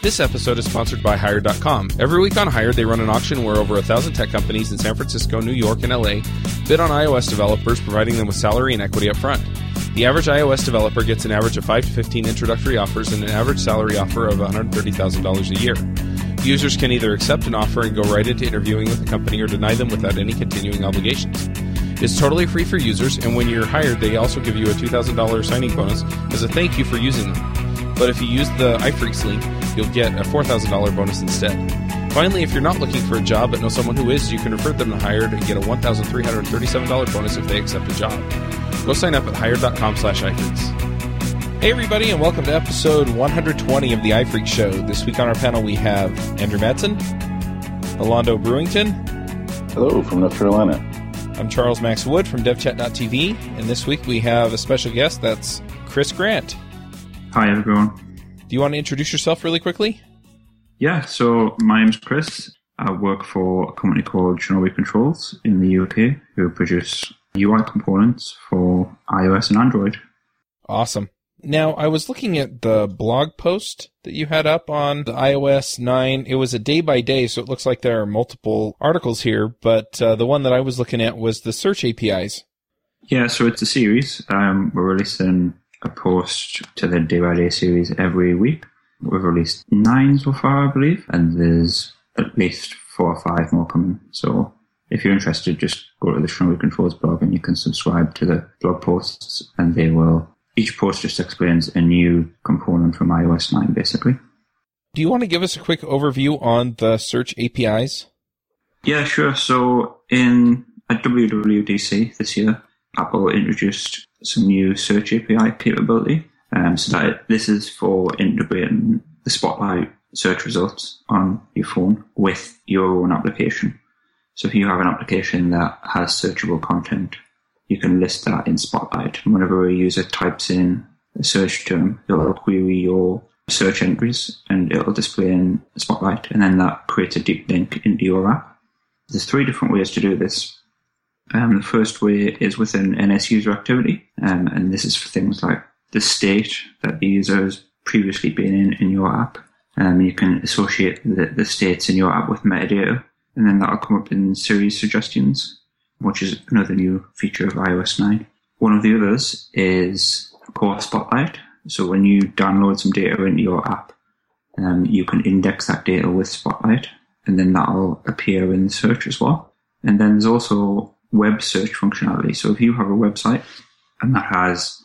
This episode is sponsored by Hired.com. Every week on Hired, they run an auction where over a thousand tech companies in San Francisco, New York, and LA bid on iOS developers, providing them with salary and equity up front. The average iOS developer gets an average of 5 to 15 introductory offers and an average salary offer of $130,000 a year. Users can either accept an offer and go right into interviewing with the company or deny them without any continuing obligations. It's totally free for users, and when you're hired, they also give you a $2,000 signing bonus as a thank you for using them. But if you use the iPhreaks link, you'll get a $4,000 bonus instead. Finally, if you're not looking for a job but know someone who is, you can refer them to Hired and get a $1,337 bonus if they accept a job. Go sign up at hired.com slash iPhreaks. Hey everybody, and welcome to episode 120 of the iPhreak Show. This week on our panel we have Andrew Madsen, Alondo Brewington. Hello from North Carolina. I'm Charles Max Wood from DevChat.tv, and this week we have a special guest that's Chris Grant. Hi, everyone. Do you want to introduce yourself really quickly? Yeah, so my name's Chris. I work for a company called Shinobi Controls in the UK who produce UI components for iOS and Android. Awesome. Now, I was looking at the blog post that you had up on the iOS 9. It was a day by day, so it looks like there are multiple articles here, but uh, the one that I was looking at was the search APIs. Yeah, so it's a series. Um, we're releasing a post to the day by day series every week. We've released nine so far, I believe, and there's at least four or five more coming. So if you're interested, just go to the Shinobi Controls blog and you can subscribe to the blog posts, and they will each post just explains a new component from iOS 9, basically. Do you want to give us a quick overview on the search APIs? Yeah, sure. So in at WWDC this year, Apple introduced some new search API capability. Um, so that this is for integrating the Spotlight search results on your phone with your own application. So if you have an application that has searchable content you can list that in Spotlight. Whenever a user types in a search term, it'll query your search entries and it'll display in Spotlight, and then that creates a deep link into your app. There's three different ways to do this. Um, the first way is within NS user activity, um, and this is for things like the state that the user has previously been in in your app. Um, you can associate the, the states in your app with metadata, and then that'll come up in Siri suggestions which is another new feature of iOS 9. One of the others is Core Spotlight. So when you download some data into your app, um, you can index that data with Spotlight, and then that'll appear in search as well. And then there's also web search functionality. So if you have a website and that has,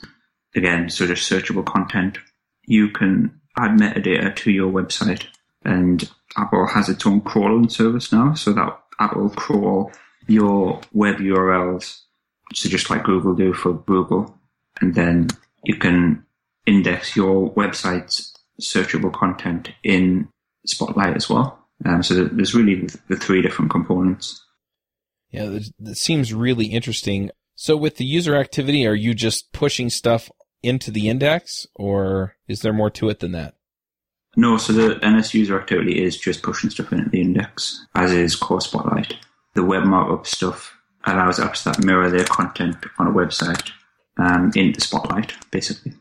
again, sort of searchable content, you can add metadata to your website. And Apple has its own crawling service now, so that Apple crawl your web URLs, so just like Google do for Google, and then you can index your website's searchable content in Spotlight as well. Um, so there's really the three different components. Yeah, that seems really interesting. So with the user activity, are you just pushing stuff into the index, or is there more to it than that? No, so the NS user activity is just pushing stuff into the index, as is Core Spotlight the web markup stuff allows apps that mirror their content on a website um, in the spotlight, basically.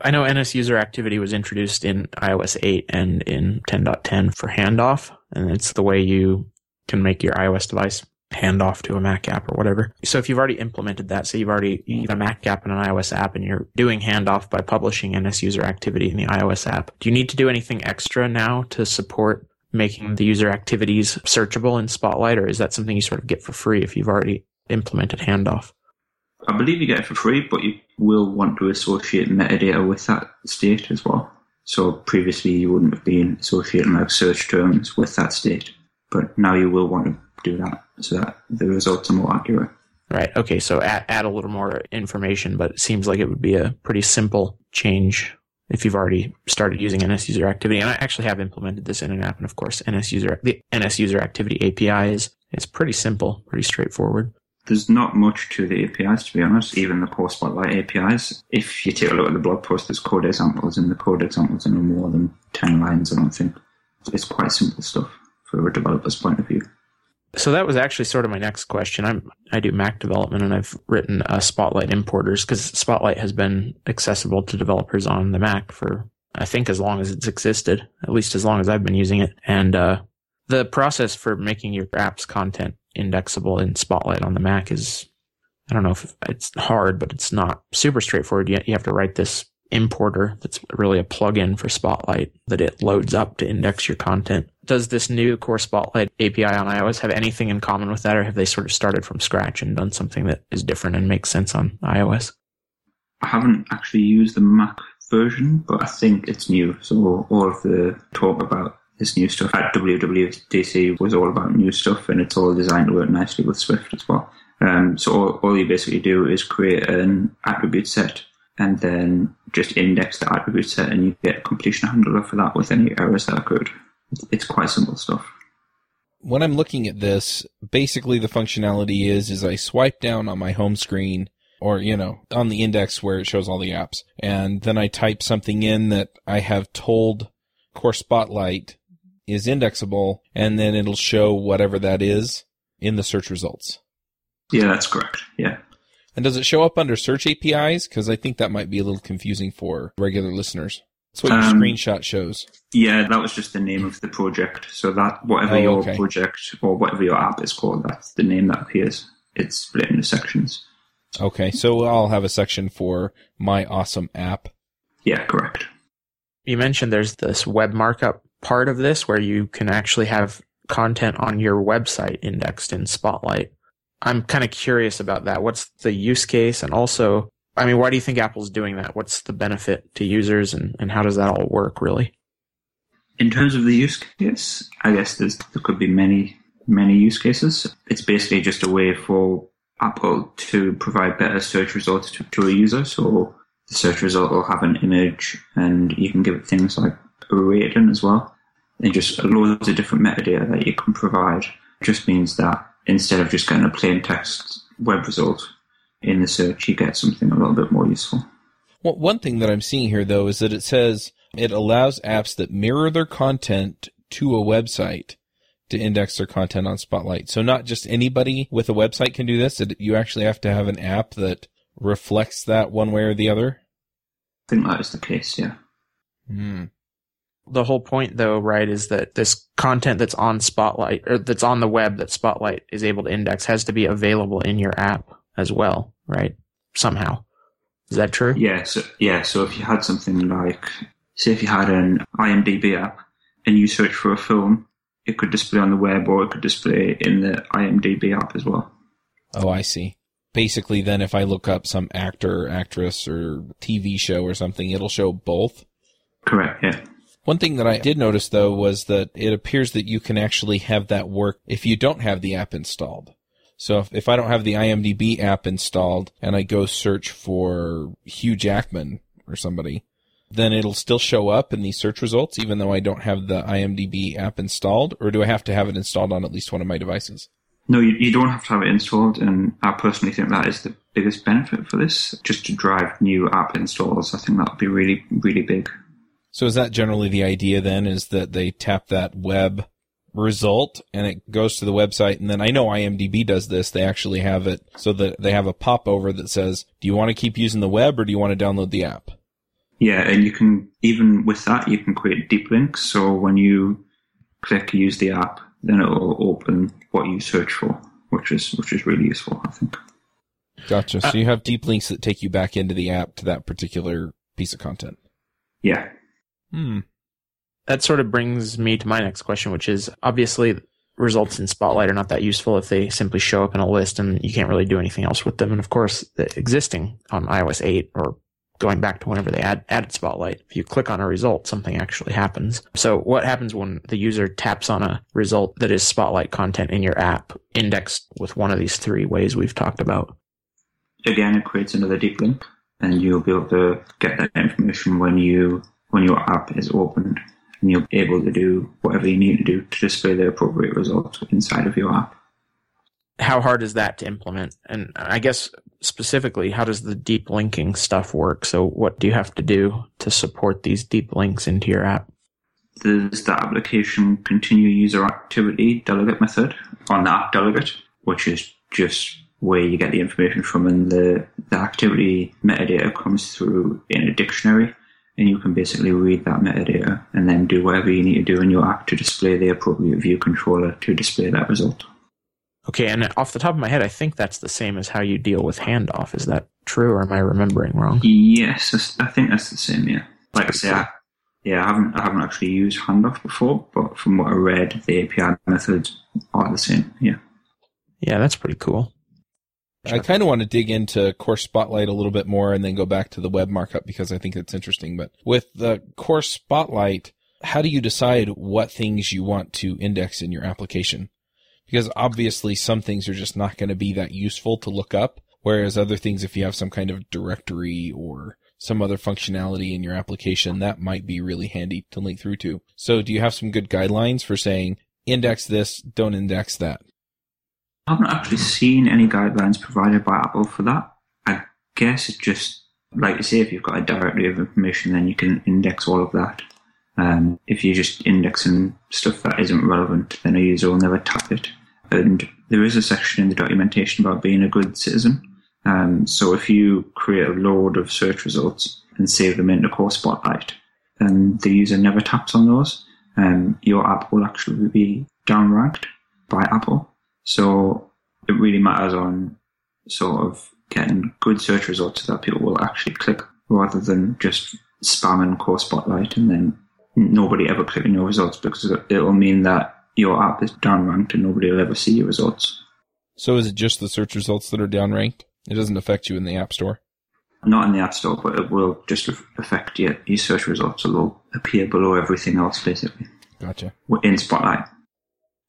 I know NS user activity was introduced in iOS 8 and in 10.10 for handoff, and it's the way you can make your iOS device hand off to a Mac app or whatever. So if you've already implemented that, say you've already you have a Mac app and an iOS app and you're doing handoff by publishing NS user activity in the iOS app, do you need to do anything extra now to support making the user activities searchable in Spotlight, or is that something you sort of get for free if you've already implemented handoff? I believe you get it for free, but you will want to associate metadata with that state as well. So previously you wouldn't have been associating like search terms with that state, but now you will want to do that so that the results are more accurate. Right. Okay. So add, add a little more information, but it seems like it would be a pretty simple change if you've already started using NS user activity. And I actually have implemented this in an app. And of course, NS user, the NS user activity API is, is pretty simple, pretty straightforward. There's not much to the APIs, to be honest, even the Core Spotlight APIs. If you take a look at the blog post, there's code examples, and the code examples are no more than 10 lines, I don't think. It's quite simple stuff from a developer's point of view. So that was actually sort of my next question. I'm I do Mac development and I've written uh, Spotlight importers because Spotlight has been accessible to developers on the Mac for I think as long as it's existed, at least as long as I've been using it. And uh, the process for making your app's content indexable in Spotlight on the Mac is, I don't know if it's hard, but it's not super straightforward yet. You have to write this importer that's really a plugin for Spotlight that it loads up to index your content. Does this new Core Spotlight API on iOS have anything in common with that, or have they sort of started from scratch and done something that is different and makes sense on iOS? I haven't actually used the Mac version, but I think it's new. So all of the talk about this new stuff at WWDC was all about new stuff, and it's all designed to work nicely with Swift as well. Um, so all, all you basically do is create an attribute set and then just index the attribute set, and you get a completion handler for that with any errors that occurred. It's quite simple stuff. When I'm looking at this, basically the functionality is is I swipe down on my home screen or you know on the index where it shows all the apps and then I type something in that I have told Core Spotlight is indexable and then it'll show whatever that is in the search results. Yeah, that's correct. Yeah. And does it show up under search APIs? Because I think that might be a little confusing for regular listeners. That's what your Um, screenshot shows. Yeah, that was just the name of the project. So that whatever Oh, your okay. project or whatever your app is called, that's the name that appears. It's split into sections. Okay, so I'll have a section for my awesome app. Yeah, correct. You mentioned there's this web markup part of this where you can actually have content on your website indexed in Spotlight. I'm kind of curious about that. What's the use case? And also, I mean, why do you think Apple's doing that? What's the benefit to users and, and how does that all work really? In terms of the use case, I guess there could be many, many use cases. It's basically just a way for Apple to provide better search results to, to a user. So the search result will have an image and you can give it things like a rating as well. And just loads of different metadata that you can provide. just means that instead of just getting a plain text web result in the search, you get something a little bit more useful. Well, one thing that I'm seeing here though is that it says it allows apps that mirror their content to a website to index their content on Spotlight. So not just anybody with a website can do this. It, you actually have to have an app that reflects that one way or the other. I think that is the case, yeah. Hmm. The whole point though, right, is that this content that's on Spotlight or that's on the web that Spotlight is able to index has to be available in your app as well, right? Somehow. Is that true? Yeah, so yeah, so if you had something like say if you had an IMDB app and you search for a film, it could display on the web or it could display in the IMDB app as well. Oh, I see. Basically, then if I look up some actor, or actress, or TV show or something, it'll show both. Correct, yeah. One thing that I did notice though was that it appears that you can actually have that work if you don't have the app installed. So if, if I don't have the IMDb app installed and I go search for Hugh Jackman or somebody, then it'll still show up in the search results even though I don't have the IMDb app installed, or do I have to have it installed on at least one of my devices? No, you, you don't have to have it installed, and I personally think that is the biggest benefit for this. Just to drive new app installs, I think that would be really, really big. So is that generally the idea then is that they tap that web result and it goes to the website and then I know IMDb does this. They actually have it so that they have a popover that says, do you want to keep using the web or do you want to download the app? Yeah, and you can even with that you can create deep links. So when you click use the app, then it will open what you search for, which is which is really useful, I think. Gotcha. So you have deep links that take you back into the app to that particular piece of content. Yeah. Hmm. That sort of brings me to my next question, which is obviously results in Spotlight are not that useful if they simply show up in a list and you can't really do anything else with them. And of course, the existing on iOS 8 or going back to whenever they add, added Spotlight, if you click on a result, something actually happens. So what happens when the user taps on a result that is Spotlight content in your app indexed with one of these three ways we've talked about? Again, it creates another deep link, and you'll be able to get that information when you when your app is opened, and you'll be able to do whatever you need to do to display the appropriate result inside of your app. How hard is that to implement? And I guess specifically, how does the deep linking stuff work? So what do you have to do to support these deep links into your app? There's the application continue user activity delegate method on the app delegate, which is just where you get the information from, and the, the activity metadata comes through in a dictionary, and you can basically read that metadata and then do whatever you need to do in your app to display the appropriate view controller to display that result. Okay, and off the top of my head, I think that's the same as how you deal with handoff. Is that true, or am I remembering wrong? Yes, I think that's the same. Yeah, like I say, I, yeah, I haven't I haven't actually used handoff before, but from what I read, the API methods are the same. Yeah. Yeah, that's pretty cool. I kind of want to dig into Core Spotlight a little bit more and then go back to the web markup because I think it's interesting. But with the Core Spotlight, how do you decide what things you want to index in your application? Because obviously some things are just not going to be that useful to look up. Whereas other things, if you have some kind of directory or some other functionality in your application, that might be really handy to link through to. So do you have some good guidelines for saying index this, don't index that? I haven't actually seen any guidelines provided by Apple for that. I guess it's just, like you say, if you've got a directory of information, then you can index all of that. Um, if you're just indexing stuff that isn't relevant, then a user will never tap it. And there is a section in the documentation about being a good citizen. Um, so if you create a load of search results and save them into Core Spotlight, and the user never taps on those, um, your app will actually be downranked by Apple. So it really matters on sort of getting good search results that people will actually click rather than just spamming core Spotlight and then nobody ever clicking your results because it'll mean that your app is downranked and nobody will ever see your results. So is it just the search results that are downranked? It doesn't affect you in the App Store? Not in the App Store, but it will just affect your, your search results. Will appear below everything else, basically. Gotcha. In Spotlight.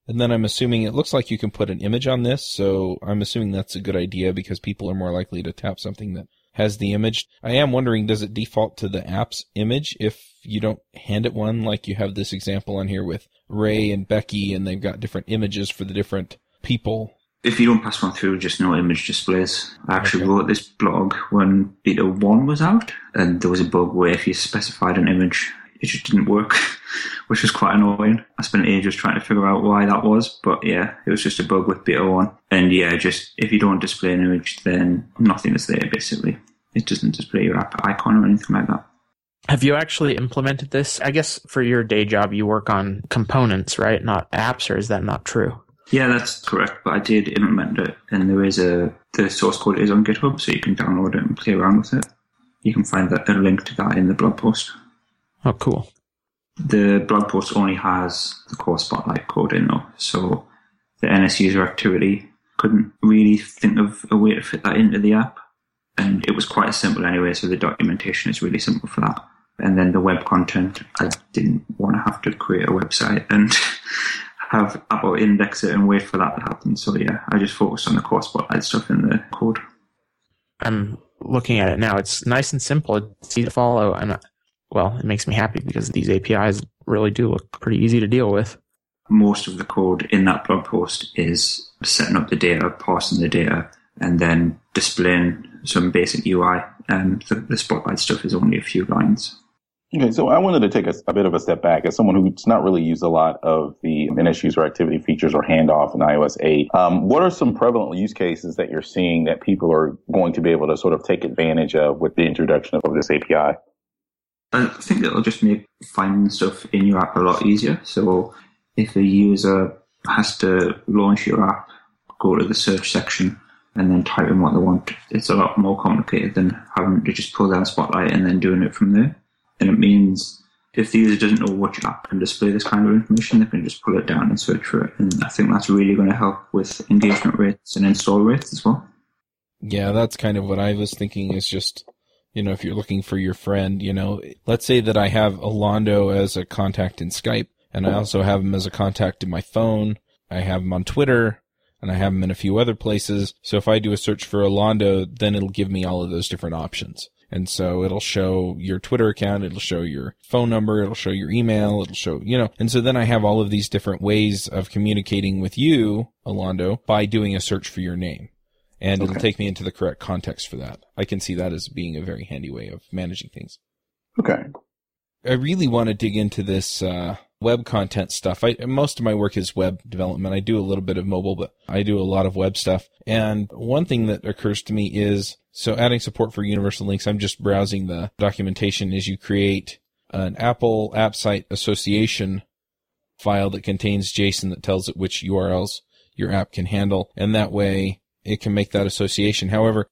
And then I'm assuming it looks like you can put an image on this, so I'm assuming that's a good idea because people are more likely to tap something that has the image. I am wondering, does it default to the app's image if you don't hand it one? Like you have this example on here with Ray and Becky, and they've got different images for the different people. If you don't pass one through, just no image displays. I actually okay. wrote this blog when beta 1 was out, and there was a bug where if you specified an image, it just didn't work, which was quite annoying. I spent ages trying to figure out why that was, but yeah, it was just a bug with beta one. And yeah, just if you don't display an image, then nothing is there basically. It doesn't display your app icon or anything like that. Have you actually implemented this? I guess for your day job, you work on components, right? Not apps, or is that not true? Yeah, that's correct. But I did implement it, and there is a the source code is on GitHub, so you can download it and play around with it. You can find that, a link to that in the blog post. Oh, cool. The blog post only has the core Spotlight code in though, so the NS user activity couldn't really think of a way to fit that into the app. And it was quite simple anyway, so the documentation is really simple for that. And then the web content, I didn't want to have to create a website and have Apple index it and wait for that to happen. So yeah, I just focused on the core Spotlight stuff in the code. I'm looking at it now. It's nice and simple. It's easy to follow, and well, it makes me happy because these APIs really do look pretty easy to deal with. Most of the code in that blog post is setting up the data, parsing the data, and then displaying some basic UI. And the, the Spotlight stuff is only a few lines. Okay, so I wanted to take a, a, bit of a step back as someone who's not really used a lot of the NS user activity features or handoff in iOS 8. Um, what are some prevalent use cases that you're seeing that people are going to be able to sort of take advantage of with the introduction of this API? I think it'll just make finding stuff in your app a lot easier. So if a user has to launch your app, go to the search section, and then type in what they want, it's a lot more complicated than having to just pull down Spotlight and then doing it from there. And it means if the user doesn't know which app can display this kind of information, they can just pull it down and search for it. And I think that's really going to help with engagement rates and install rates as well. Yeah, that's kind of what I was thinking is just you know, if you're looking for your friend, you know, let's say that I have Alondo as a contact in Skype and I also have him as a contact in my phone. I have him on Twitter and I have him in a few other places. So if I do a search for Alondo, then it'll give me all of those different options. And so it'll show your Twitter account, it'll show your phone number, it'll show your email, it'll show, you know, and so then I have all of these different ways of communicating with you, Alondo, by doing a search for your name and okay. it'll take me into the correct context for that. I can see that as being a very handy way of managing things. Okay. I really want to dig into this uh, web content stuff. I, most of my work is web development. I do a little bit of mobile, but I do a lot of web stuff. And one thing that occurs to me is, so adding support for universal links, I'm just browsing the documentation is you create an Apple app site association file that contains JSON that tells it which URLs your app can handle. And that way it can make that association. However,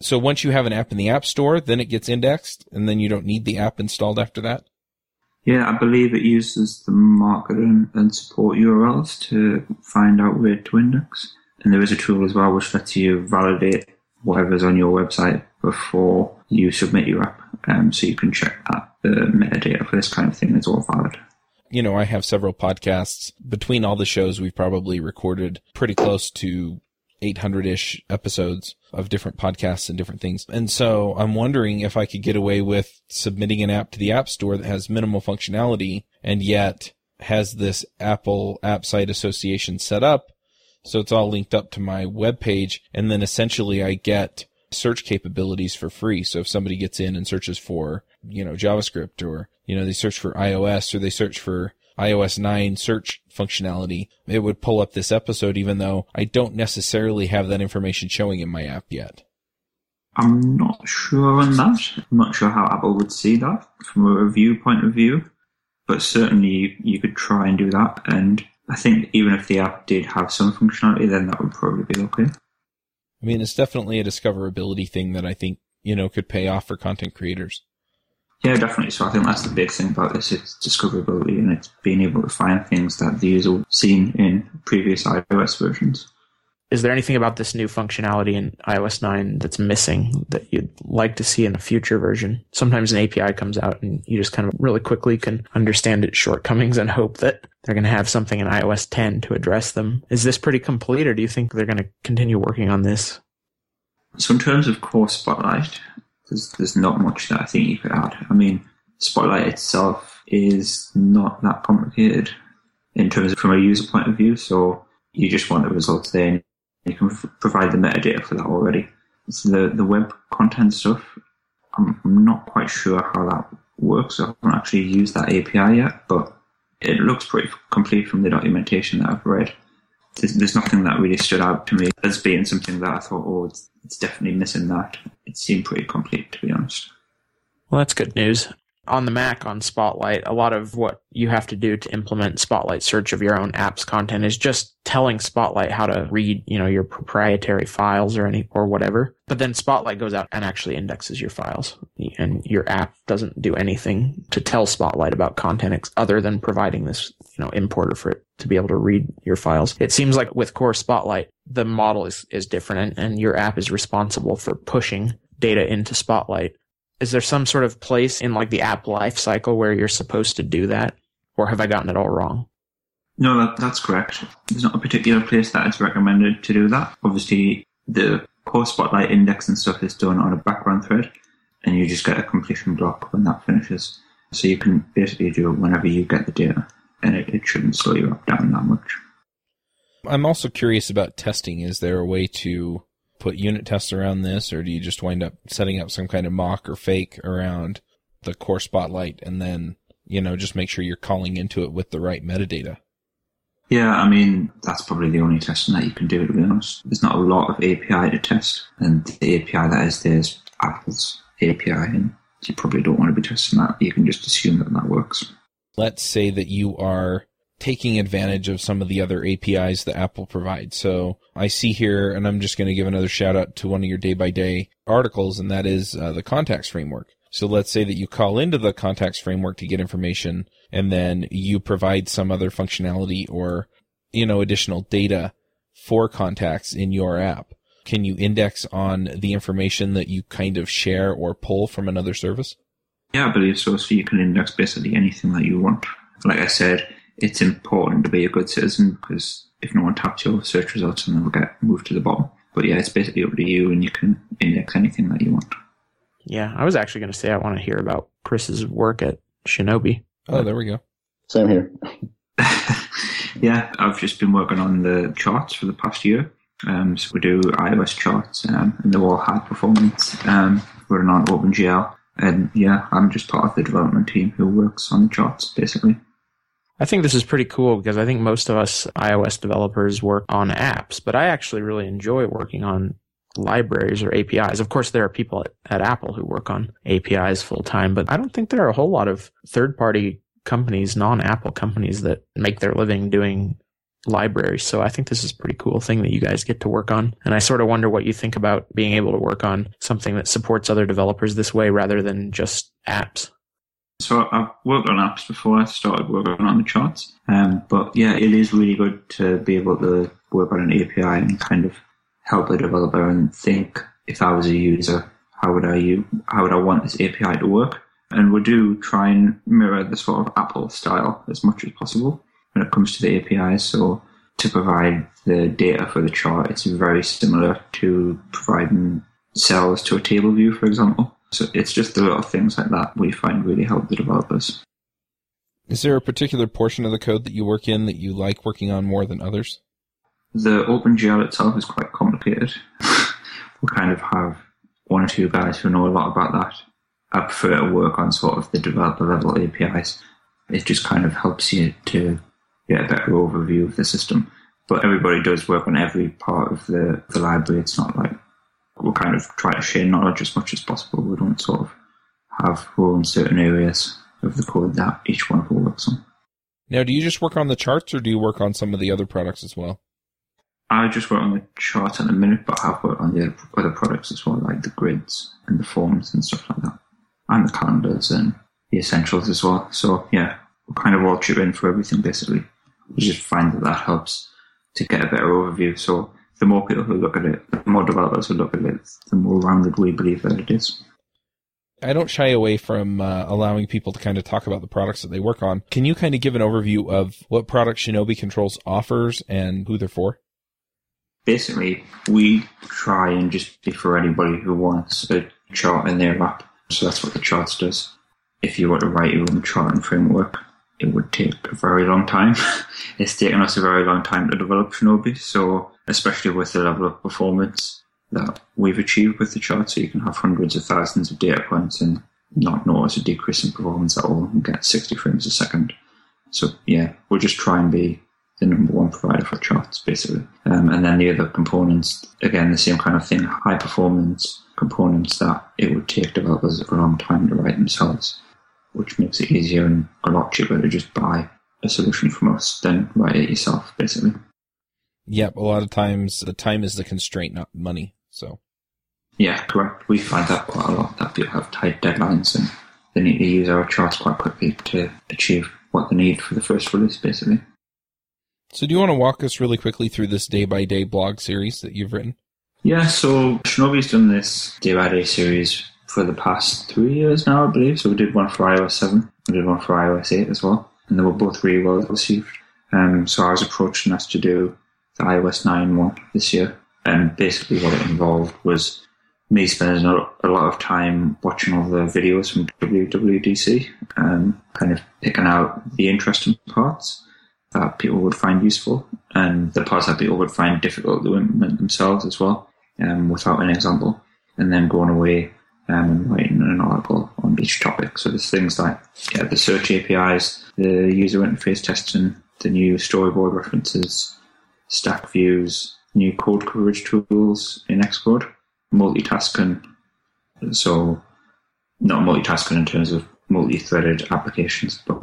so once you have an app in the app store, then it gets indexed and then you don't need the app installed after that. Yeah, I believe it uses the market and, and support URLs to find out where to index. And there is a tool as well which lets you validate whatever's on your website before you submit your app. Um, so you can check that the metadata for this kind of thing is all valid. You know, I have several podcasts. Between all the shows, we've probably recorded pretty close to 800 ish episodes of different podcasts and different things. And so I'm wondering if I could get away with submitting an app to the App Store that has minimal functionality and yet has this Apple App Site Association set up. So it's all linked up to my web page. And then essentially I get search capabilities for free. So if somebody gets in and searches for, you know, JavaScript or, you know, they search for iOS or they search for iOS 9 search functionality, it would pull up this episode even though I don't necessarily have that information showing in my app yet. I'm not sure on that. I'm not sure how Apple would see that from a review point of view, but certainly you could try and do that. And I think even if the app did have some functionality, then that would probably be okay. I mean, it's definitely a discoverability thing that I think, you know, could pay off for content creators. Yeah, definitely. So I think that's the big thing about this is discoverability and it's being able to find things that the user seen in previous iOS versions. Is there anything about this new functionality in iOS 9 that's missing that you'd like to see in a future version? Sometimes an API comes out and you just kind of really quickly can understand its shortcomings and hope that they're going to have something in iOS 10 to address them. Is this pretty complete or do you think they're going to continue working on this? So in terms of core Spotlight, there's, there's not much that I think you could add. I mean, Spotlight itself is not that complicated in terms of from a user point of view. So you just want the results there and you can f- provide the metadata for that already. So the, the web content stuff, I'm, I'm not quite sure how that works. I haven't actually used that API yet, but it looks pretty complete from the documentation that I've read. There's, there's nothing that really stood out to me as being something that I thought, oh, it's, it's definitely missing that. It seemed pretty complete, to be honest. Well, that's good news. On the Mac, on Spotlight, a lot of what you have to do to implement Spotlight search of your own app's content is just telling Spotlight how to read, you know, your proprietary files or any or whatever. But then Spotlight goes out and actually indexes your files, and your app doesn't do anything to tell Spotlight about content other than providing this, you know, importer for it to be able to read your files. It seems like with Core Spotlight, the model is is different, and, and your app is responsible for pushing data into Spotlight. Is there some sort of place in like the app life cycle where you're supposed to do that? Or have I gotten it all wrong? No, that, that's correct. There's not a particular place that is recommended to do that. Obviously, the core spotlight index and stuff is done on a background thread, and you just get a completion block when that finishes. So you can basically do it whenever you get the data, and it, it shouldn't slow you up down that much. I'm also curious about testing. Is there a way to put unit tests around this, or do you just wind up setting up some kind of mock or fake around the core spotlight and then, you know, just make sure you're calling into it with the right metadata? Yeah, I mean, that's probably the only testing that you can do, to be honest. There's not a lot of API to test, and the API that is there is Apple's API, and you probably don't want to be testing that. You can just assume that that works. Let's say that you are taking advantage of some of the other APIs that Apple provides. So I see here, and I'm just going to give another shout out to one of your day by day articles, and that is uh, the contacts framework. So let's say that you call into the contacts framework to get information and then you provide some other functionality or, you know, additional data for contacts in your app. Can you index on the information that you kind of share or pull from another service? Yeah, believe so. So you can index basically anything that you want. Like I said, it's important to be a good citizen because if no one taps your search results, then they'll get moved to the bottom. But yeah, it's basically up to you, and you can index anything that you want. Yeah, I was actually going to say I want to hear about Chris's work at Shinobi. Oh, there we go. Same here. yeah, I've just been working on the charts for the past year. Um, so we do iOS charts, um, and they're all high performance, um, running on OpenGL. And yeah, I'm just part of the development team who works on the charts, basically. I think this is pretty cool because I think most of us iOS developers work on apps, but I actually really enjoy working on libraries or APIs. Of course, there are people at, at Apple who work on APIs full time, but I don't think there are a whole lot of third party companies, non Apple companies that make their living doing libraries. So I think this is a pretty cool thing that you guys get to work on. And I sort of wonder what you think about being able to work on something that supports other developers this way rather than just apps. So I've worked on apps before I started working on the charts. Um, but yeah, it is really good to be able to work on an API and kind of help a developer and think if I was a user, how would I use, how would I want this API to work? And we do try and mirror the sort of Apple style as much as possible when it comes to the APIs. So to provide the data for the chart, it's very similar to providing cells to a table view, for example. So it's just a lot of things like that we find really help the developers. Is there a particular portion of the code that you work in that you like working on more than others? The OpenGL itself is quite complicated. we kind of have one or two guys who know a lot about that. I prefer to work on sort of the developer level APIs. It just kind of helps you to get a better overview of the system. But everybody does work on every part of the, the library. It's not like we'll kind of try to share knowledge as much as possible. We don't sort of have our own certain areas of the code that each one of us works on. Now, do you just work on the charts or do you work on some of the other products as well? I just work on the chart at the minute, but I have worked on the other products as well, like the grids and the forms and stuff like that, and the calendars and the essentials as well. So yeah, we kind of all chip in for everything basically. We just find that that helps to get a better overview. So the more people who look at it, the more developers who look at it, the more rounded we believe that it is. I don't shy away from uh, allowing people to kind of talk about the products that they work on. Can you kind of give an overview of what products Shinobi Controls offers and who they're for? Basically, we try and just be for anybody who wants a chart in their app. So that's what the charts does. If you were to write your own charting framework, it would take a very long time. it's taken us a very long time to develop Shinobi, so especially with the level of performance that we've achieved with the chart, so you can have hundreds of thousands of data points and not notice a decrease in performance at all and get 60 frames a second. So yeah, we'll just try and be the number one provider for charts, basically. Um, and then the other components, again, the same kind of thing, high performance components that it would take developers a long time to write themselves which makes it easier and a lot cheaper to just buy a solution from us than write it yourself, basically. Yep, a lot of times the time is the constraint, not money. So. Yeah, correct. We find that quite a lot that people have tight deadlines and they need to use our charts quite quickly to achieve what they need for the first release, basically. So, do you want to walk us really quickly through this day by day blog series that you've written? Yeah, so Shinobi's done this day by day series for the past three years now, I believe. So we did one for iOS 7, we did one for iOS 8 as well, and they were both really well received. Um, so I was approached and asked to do the iOS 9 one this year, and basically what it involved was me spending a lot of time watching all the videos from WWDC and kind of picking out the interesting parts that people would find useful and the parts that people would find difficult to implement themselves as well um, without an example and then going away um, and writing an article on each topic. So there's things like yeah, the search APIs, the user interface testing, the new storyboard references, stack views, new code coverage tools in Xcode, multitasking. So not multitasking in terms of multi-threaded applications, but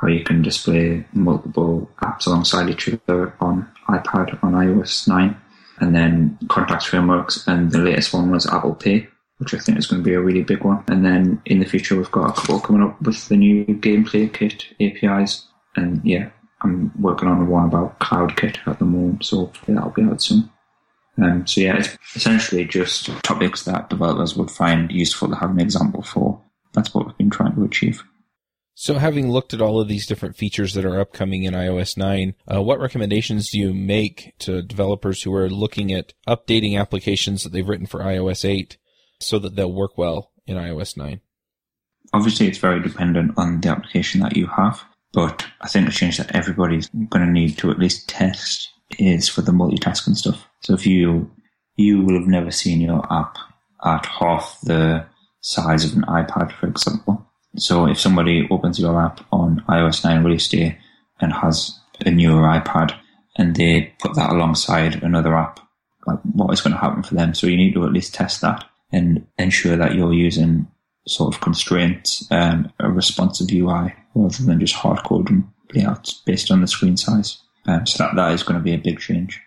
how you can display multiple apps alongside each other on iPad on iOS 9, and then contacts frameworks, and the latest one was Apple Pay, which I think is going to be a really big one. And then in the future, we've got a couple coming up with the new gameplay kit APIs. And yeah, I'm working on one about CloudKit at the moment, so hopefully that'll be out soon. Um, so yeah, it's essentially just topics that developers would find useful to have an example for. That's what we've been trying to achieve. So, having looked at all of these different features that are upcoming in iOS 9, uh, what recommendations do you make to developers who are looking at updating applications that they've written for iOS 8 so that they'll work well in iOS 9? Obviously, it's very dependent on the application that you have, but I think the change that everybody's going to need to at least test is for the multitasking stuff. So if you you will have never seen your app at half the size of an iPad, for example. So if somebody opens your app on iOS 9 release day and has a newer iPad and they put that alongside another app, like what is going to happen for them. So you need to at least test that and ensure that you're using sort of constraints, um, a responsive UI rather than just hard coding layouts based on the screen size. Um, so that, that is going to be a big change.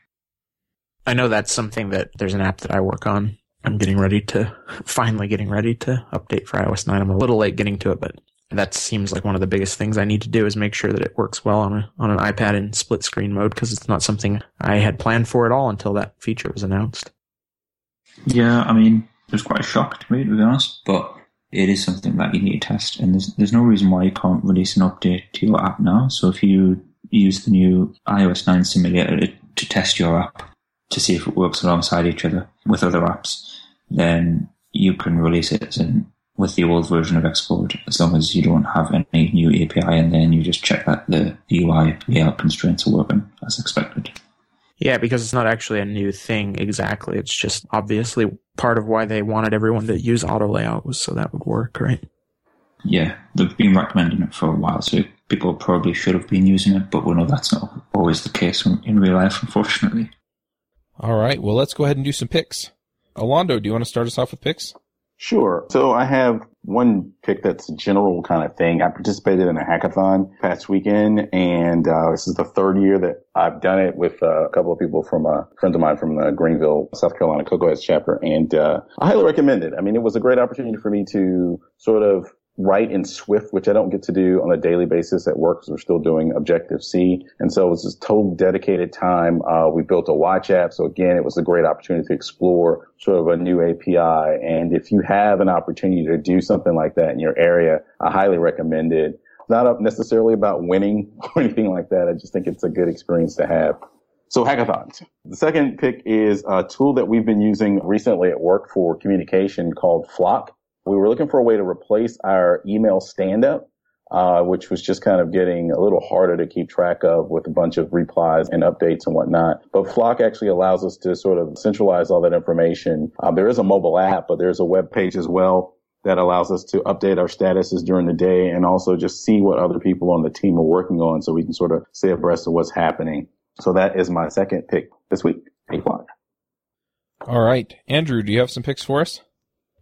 I know that's something that there's an app that I work on. I'm getting ready to finally getting ready to update for iOS 9. I'm a little late getting to it, but that seems like one of the biggest things I need to do is make sure that it works well on a, on an iPad in split screen mode because it's not something I had planned for at all until that feature was announced. Yeah, I mean, it was quite a shock to me to be honest, but it is something that you need to test, and there's there's no reason why you can't release an update to your app now. So if you use the new iOS 9 simulator to, test your app to see if it works alongside each other with other apps, then you can release it in with the old version of Xcode as long as you don't have any new API and you just check that the UI layout constraints are working as expected. Yeah, because it's not actually a new thing exactly. It's just obviously part of why they wanted everyone to use auto layout was so that would work, right? Yeah, they've been recommending it for a while, so people probably should have been using it, but we know that's not always the case in real life, unfortunately. All right, well, let's go ahead and do some picks. Alondo, do you want to start us off with picks? Sure. So I have one pick that's a general kind of thing. I participated in a hackathon past weekend, and uh, this is the third year that I've done it with uh, a couple of people from uh, friends of mine from the Greenville, South Carolina Cocoa Heads chapter, and uh, I highly recommend it. I mean, it was a great opportunity for me to sort of write in Swift, which I don't get to do on a daily basis at work because we're still doing Objective C. And so it was this total dedicated time. Uh, we built a watch app. So again, it was a great opportunity to explore sort of a new API. And if you have an opportunity to do something like that in your area, I highly recommend it. Not necessarily about winning or anything like that. I just think it's a good experience to have. So hackathons. The second pick is a tool that we've been using recently at work for communication called Flock. We were looking for a way to replace our email stand up, uh, which was just kind of getting a little harder to keep track of with a bunch of replies and updates and whatnot. But Flock actually allows us to sort of centralize all that information. Um, there is a mobile app, but there's a web page as well that allows us to update our statuses during the day and also just see what other people on the team are working on so we can sort of stay abreast of what's happening. So that is my second pick this week. Hey, Flock. All right. Andrew, do you have some picks for us?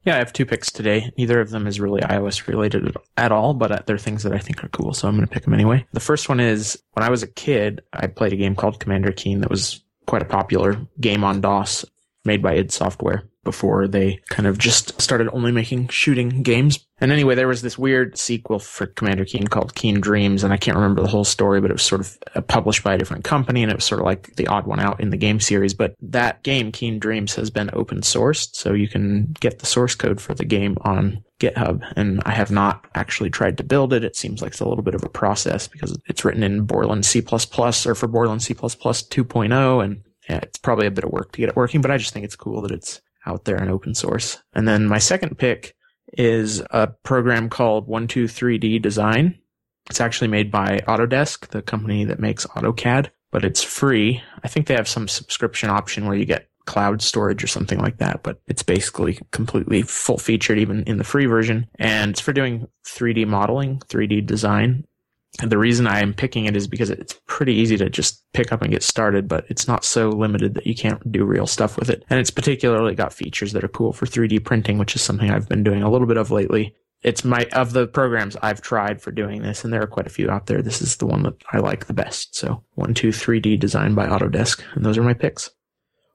Yeah, I have two picks today. Neither of them is really iOS related at all, but uh, they're things that I think are cool, so I'm going to pick them anyway. The first one is when I was a kid, I played a game called Commander Keen that was quite a popular game on DOS made by id Software before they kind of just started only making shooting games. And anyway, there was this weird sequel for Commander Keen called Keen Dreams, and I can't remember the whole story, but it was sort of uh, published by a different company, and it was sort of like the odd one out in the game series. But that game, Keen Dreams, has been open sourced, so you can get the source code for the game on GitHub. And I have not actually tried to build it. It seems like it's a little bit of a process because it's written in Borland C++ or for Borland C++ 2.0, and yeah, it's probably a bit of work to get it working, but I just think it's cool that it's out there in open source. And then my second pick is a program called 123D Design. It's actually made by Autodesk, the company that makes AutoCAD, but it's free. I think they have some subscription option where you get cloud storage or something like that, but it's basically completely full featured even in the free version. And it's for doing 3D modeling, 3D design. And the reason I am picking it is because it's pretty easy to just pick up and get started, but it's not so limited that you can't do real stuff with it. And it's particularly got features that are cool for 3D printing, which is something I've been doing a little bit of lately. It's my, of the programs I've tried for doing this, and there are quite a few out there. This is the one that I like the best. So 123D designed by Autodesk. And those are my picks.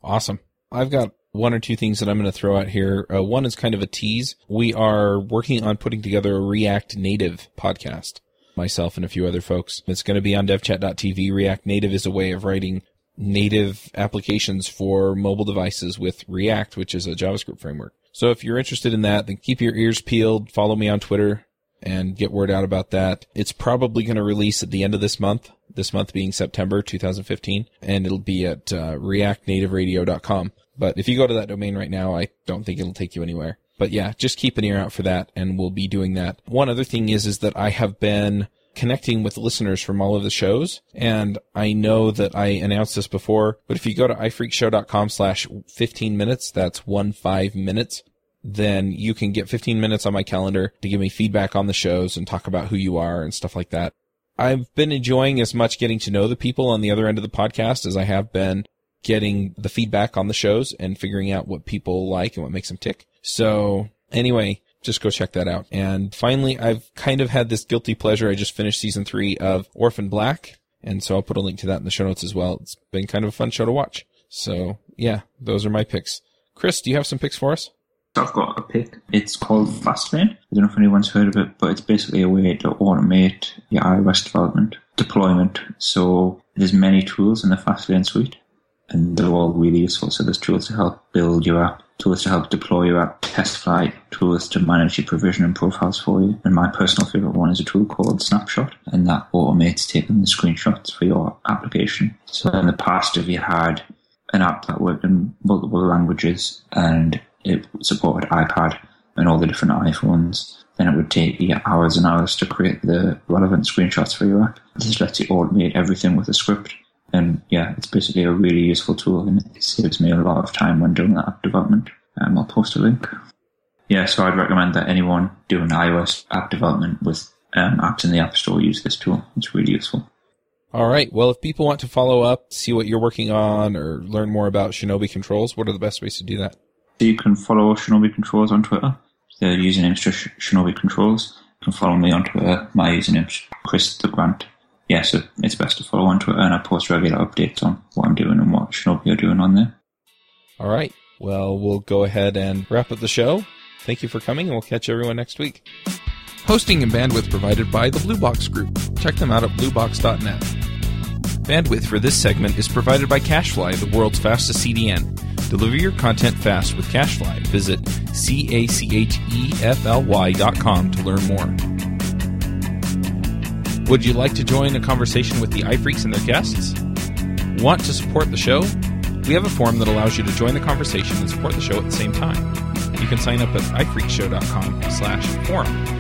Awesome. I've got one or two things that I'm going to throw out here. Uh, one is kind of a tease. We are working on putting together a React Native podcast myself and a few other folks. It's going to be on devchat.tv. React Native is a way of writing native applications for mobile devices with React, which is a JavaScript framework. So if you're interested in that, then keep your ears peeled. Follow me on Twitter and get word out about that. It's probably going to release at the end of this month, this month being September 2015, and it'll be at uh, reactnativeradio.com. But if you go to that domain right now, I don't think it'll take you anywhere. But yeah, just keep an ear out for that and we'll be doing that. One other thing is, is that I have been connecting with listeners from all of the shows. And I know that I announced this before, but if you go to iphreakshow.com slash 15 minutes, that's one five minutes, then you can get 15 minutes on my calendar to give me feedback on the shows and talk about who you are and stuff like that. I've been enjoying as much getting to know the people on the other end of the podcast as I have been getting the feedback on the shows and figuring out what people like and what makes them tick. So anyway, just go check that out. And finally, I've kind of had this guilty pleasure. I just finished season three of Orphan Black. And so I'll put a link to that in the show notes as well. It's been kind of a fun show to watch. So yeah, those are my picks. Chris, do you have some picks for us? I've got a pick. It's called Fastlane. I don't know if anyone's heard of it, but it's basically a way to automate your iOS development deployment. So there's many tools in the Fastlane suite, and they're all really useful. So there's tools to help build your app, tools to help deploy your app, TestFlight, tools to manage your provision and profiles for you. And my personal favorite one is a tool called Snapshot, and that automates taking the screenshots for your application. So in the past, if you had an app that worked in multiple languages and it supported iPad and all the different iPhones, then it would take you hours and hours to create the relevant screenshots for your app. This lets you automate everything with a script. And yeah, it's basically a really useful tool and it saves me a lot of time when doing that app development. Um, I'll post a link. Yeah, so I'd recommend that anyone doing iOS app development with um, apps in the App Store use this tool. It's really useful. All right. Well, if people want to follow up, see what you're working on, or learn more about Shinobi controls, what are the best ways to do that? So you can follow Shinobi Controls on Twitter. The username is just Shinobi Controls. You can follow me on Twitter. My username is Chris the Grant. Yeah, so it's best to follow on Twitter, and I post regular updates on what I'm doing and what Shinobi are doing on there. All right. Well, we'll go ahead and wrap up the show. Thank you for coming, and we'll catch everyone next week. Hosting and bandwidth provided by the Blue Box Group. Check them out at bluebox.net. Bandwidth for this segment is provided by CacheFly, the world's fastest CDN. Deliver your content fast with CacheFly. Visit C-A-C-H-E-F-L-Y dot com to learn more. Would you like to join a conversation with the iPhreaks and their guests? Want to support the show? We have a form that allows you to join the conversation and support the show at the same time. You can sign up at iPhreakshow.com slash forum.